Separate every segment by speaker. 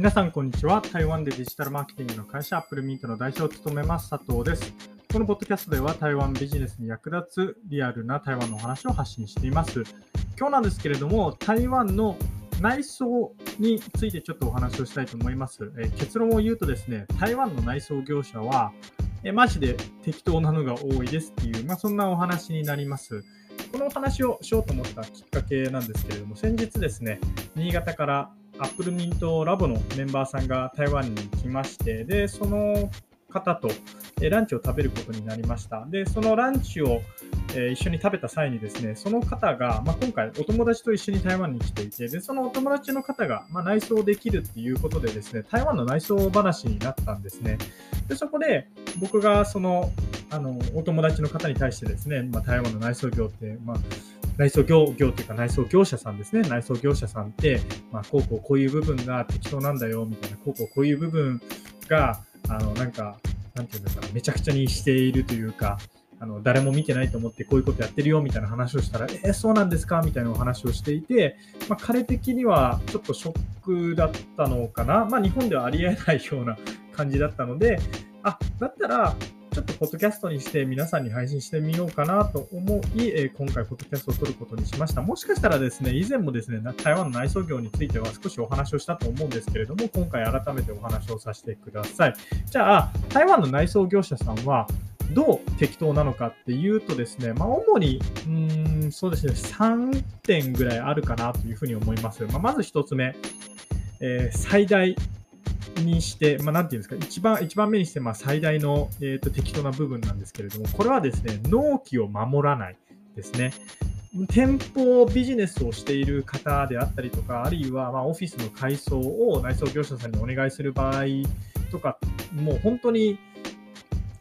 Speaker 1: 皆さん、こんにちは。台湾でデジタルマーケティングの会社、アップルミントの代表を務めます、佐藤です。このポッドキャストでは、台湾ビジネスに役立つリアルな台湾のお話を発信しています。今日なんですけれども、台湾の内装についてちょっとお話をしたいと思います。え結論を言うとですね、台湾の内装業者は、えマジで適当なのが多いですっていう、まあ、そんなお話になります。このお話をしようと思ったきっかけなんですけれども、先日ですね、新潟からアップルミントラボのメンバーさんが台湾に来まして、で、その方とランチを食べることになりました。で、そのランチを一緒に食べた際にですね、その方が、まあ、今回お友達と一緒に台湾に来ていて、で、そのお友達の方が、まあ、内装できるっていうことでですね、台湾の内装話になったんですね。で、そこで僕がその、あの、お友達の方に対してですね、まあ、台湾の内装業って、まあ、内装業業というか内装業者さんですね。内装業者さんって、まあ、こうこうこういう部分が適当なんだよみたいな、こうこうこういう部分が、あの、なんか、なんていうのかな、めちゃくちゃにしているというか、あの、誰も見てないと思ってこういうことやってるよみたいな話をしたら、えー、そうなんですかみたいなお話をしていて、まあ、彼的にはちょっとショックだったのかな。まあ、日本ではありえないような感じだったので、あ、だったら、ちょっとポッドキャストにして皆さんに配信してみようかなと思い、え今回ポッドキャストを撮ることにしました。もしかしたらですね、以前もですね、台湾の内装業については少しお話をしたと思うんですけれども、今回改めてお話をさせてください。じゃあ、台湾の内装業者さんは、どう適当なのかっていうとですね、まあ、主に、うん、そうですね、3点ぐらいあるかなというふうに思います。まあ、まず1つ目、えー、最大にして、まあ、ていうんですか、一番、一番目にして、まあ、最大の、えーと、適当な部分なんですけれども、これはですね、納期を守らないですね。店舗ビジネスをしている方であったりとか、あるいはまオフィスの改装を内装業者さんにお願いする場合とか、もう本当に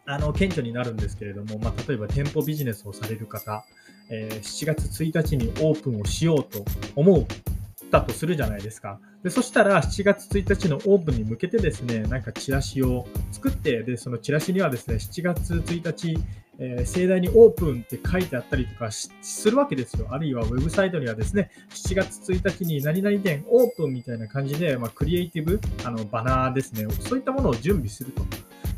Speaker 1: あの顕著になるんですけれども、まあ、例えば店舗ビジネスをされる方、えー、7月1日にオープンをしようと思うたとするじゃないですか。で、そしたら7月1日のオープンに向けてですね、なんかチラシを作って、で、そのチラシにはですね、7月1日、えー、盛大にオープンって書いてあったりとかするわけですよ。あるいはウェブサイトにはですね、7月1日に何々店オープンみたいな感じで、まあ、クリエイティブ、あの、バナーですね、そういったものを準備すると。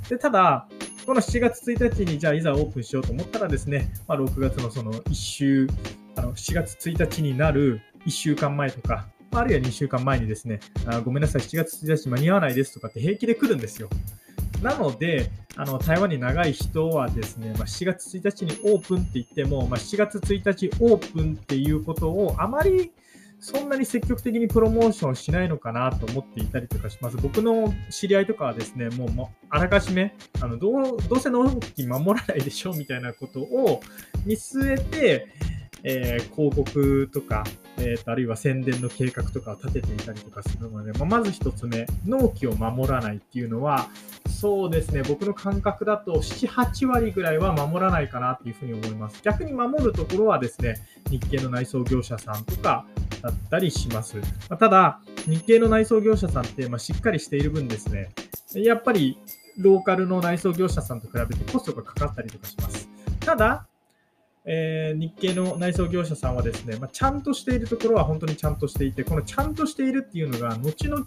Speaker 1: で、ただ、この7月1日にじゃあいざオープンしようと思ったらですね、まあ、6月のその1週、あの7月1日になる1週間前とか、あるいは2週間前にですね、あごめんなさい、7月1日間に合わないですとかって平気で来るんですよ。なので、あの台湾に長い人はですね、まあ、7月1日にオープンって言っても、まあ、7月1日オープンっていうことをあまりそんなに積極的にプロモーションしないのかなと思っていたりとかします。僕の知り合いとかはですね、もうあらかじめ、あのどうどうせ納期守らないでしょみたいなことを見据えて、えー、広告とか、えーと、あるいは宣伝の計画とかを立てていたりとかするので、まあ、まず1つ目、納期を守らないっていうのは、そうですね、僕の感覚だと7、8割ぐらいは守らないかなっていうふうに思います。逆に守るところはですね、日系の内装業者さんとかだったりします。まあ、ただ、日系の内装業者さんって、まあ、しっかりしている分ですね、やっぱりローカルの内装業者さんと比べてコストがかかったりとかします。ただ、えー、日系の内装業者さんはですね、まあ、ちゃんとしているところは本当にちゃんとしていて、このちゃんとしているっていうのが、後々、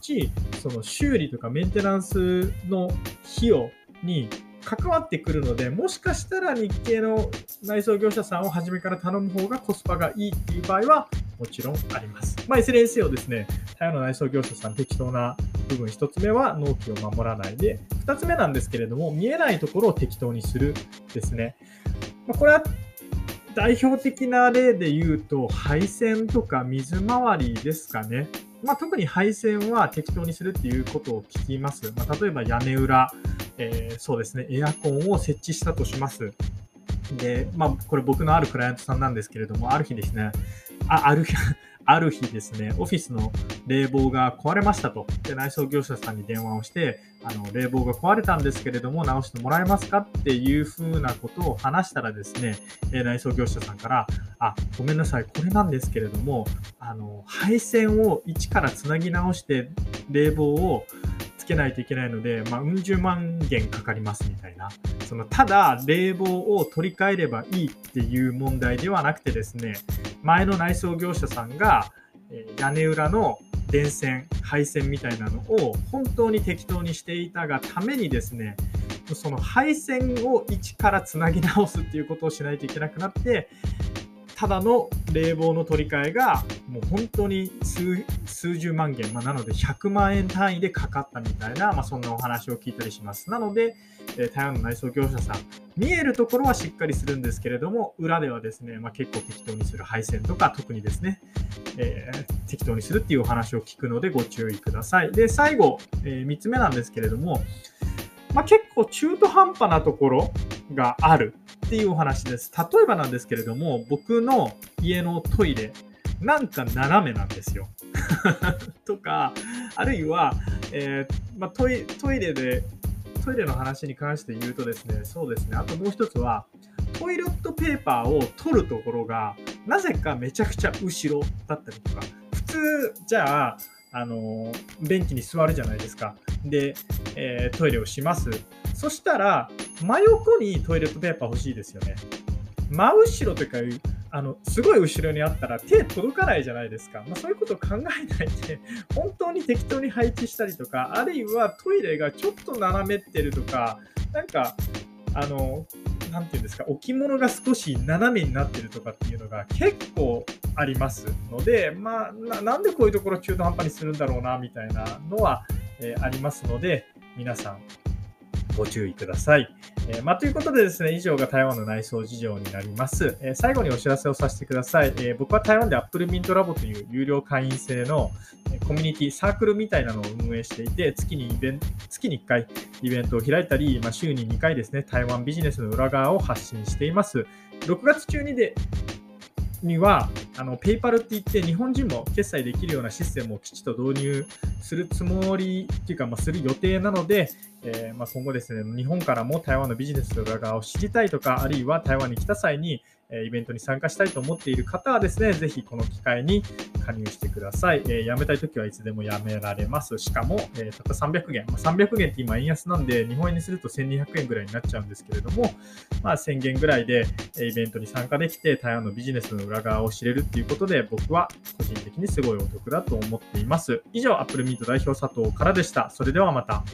Speaker 1: その修理とかメンテナンスの費用に関わってくるので、もしかしたら日系の内装業者さんを初めから頼む方がコスパがいいっていう場合は、もちろんあります。まあ、いずれにせよですね、台湾の内装業者さん適当な部分、1つ目は納期を守らないで、2つ目なんですけれども、見えないところを適当にするですね。まあ、これは代表的な例で言うと、配線とか水回りですかね。まあ、特に配線は適当にするっていうことを聞きます。まあ、例えば屋根裏、えー、そうですね、エアコンを設置したとします。で、まあ、これ僕のあるクライアントさんなんですけれども、ある日ですね、あある日、ある日ですね、オフィスの冷房が壊れましたと。で、内装業者さんに電話をして、あの、冷房が壊れたんですけれども、直してもらえますかっていうふうなことを話したらですね、え内装業者さんから、あ、ごめんなさい、これなんですけれども、あの、配線を一からつなぎ直して、冷房をつけないといけないので、まあ、うん十万元かかりますみたいな。その、ただ、冷房を取り替えればいいっていう問題ではなくてですね、前の内装業者さんが、屋根裏の電線、配線みたいなのを本当に適当にしていたがためにですね、その配線を一からつなぎ直すっていうことをしないといけなくなって、ただの冷房の取り替えがもう本当に数十万元、まあ、なので100万円単位でかかったみたいな、まあ、そんなお話を聞いたりします。なので、え台湾の内装業者さん、見えるところはしっかりするんですけれども、裏ではですね、まあ、結構適当にする配線とか、特にですね、えー、適当にするっていうお話を聞くのでご注意ください。で、最後、えー、3つ目なんですけれども、ま、結構中途半端なところがあるっていうお話です。例えばなんですけれども、僕の家のトイレ、なんか斜めなんですよ。とか、あるいは、えー、まあ、トイレで、トイレの話に関して言うとですね、そうですね、あともう一つは、トイレットペーパーを取るところが、なぜかめちゃくちゃ後ろだったりとか、普通、じゃあ、あの便器に座るじゃないですか。で、えー、トイレをします。そしたら、真横にトイレットペーパー欲しいですよね。真後ろというか、あのすごい後ろにあったら手届かないじゃないですか。まあ、そういうことを考えないで、本当に適当に配置したりとか、あるいはトイレがちょっと斜めってるとか、なんか、あの、なていうんですか、置物が少し斜めになってるとかっていうのが結構ありますので、まあ、なんでこういうところ中途半端にするんだろうな、みたいなのは、えー、ありますので、皆さん、ご注意ください。えー、まあ、ということでですね、以上が台湾の内装事情になります。えー、最後にお知らせをさせてください。えー、僕は台湾で Apple Mint Lab という有料会員制のコミュニティ、サークルみたいなのを運営していて、月にイベント、月に1回イベントを開いたり、まあ、週に2回ですね、台湾ビジネスの裏側を発信しています。6月中にでには、あの、ペイパルって言って日本人も決済できるようなシステムをきちっと導入するつもりっていうか、まあ、する予定なので、えー、まあ、今後ですね、日本からも台湾のビジネスの裏側を知りたいとか、あるいは台湾に来た際に、えイベントに参加したいと思っている方はですね、ぜひこの機会に加入してください。えー、辞めたいときはいつでも辞められます。しかも、えー、たった300元。まあ、300元って今円安なんで、日本円にすると1200円ぐらいになっちゃうんですけれども、まあ、1000元ぐらいでイベントに参加できて、台湾のビジネスの裏側を知れるっていうことで、僕は個人的にすごいお得だと思っています。以上、アップルミント代表佐藤からでした。それではまた。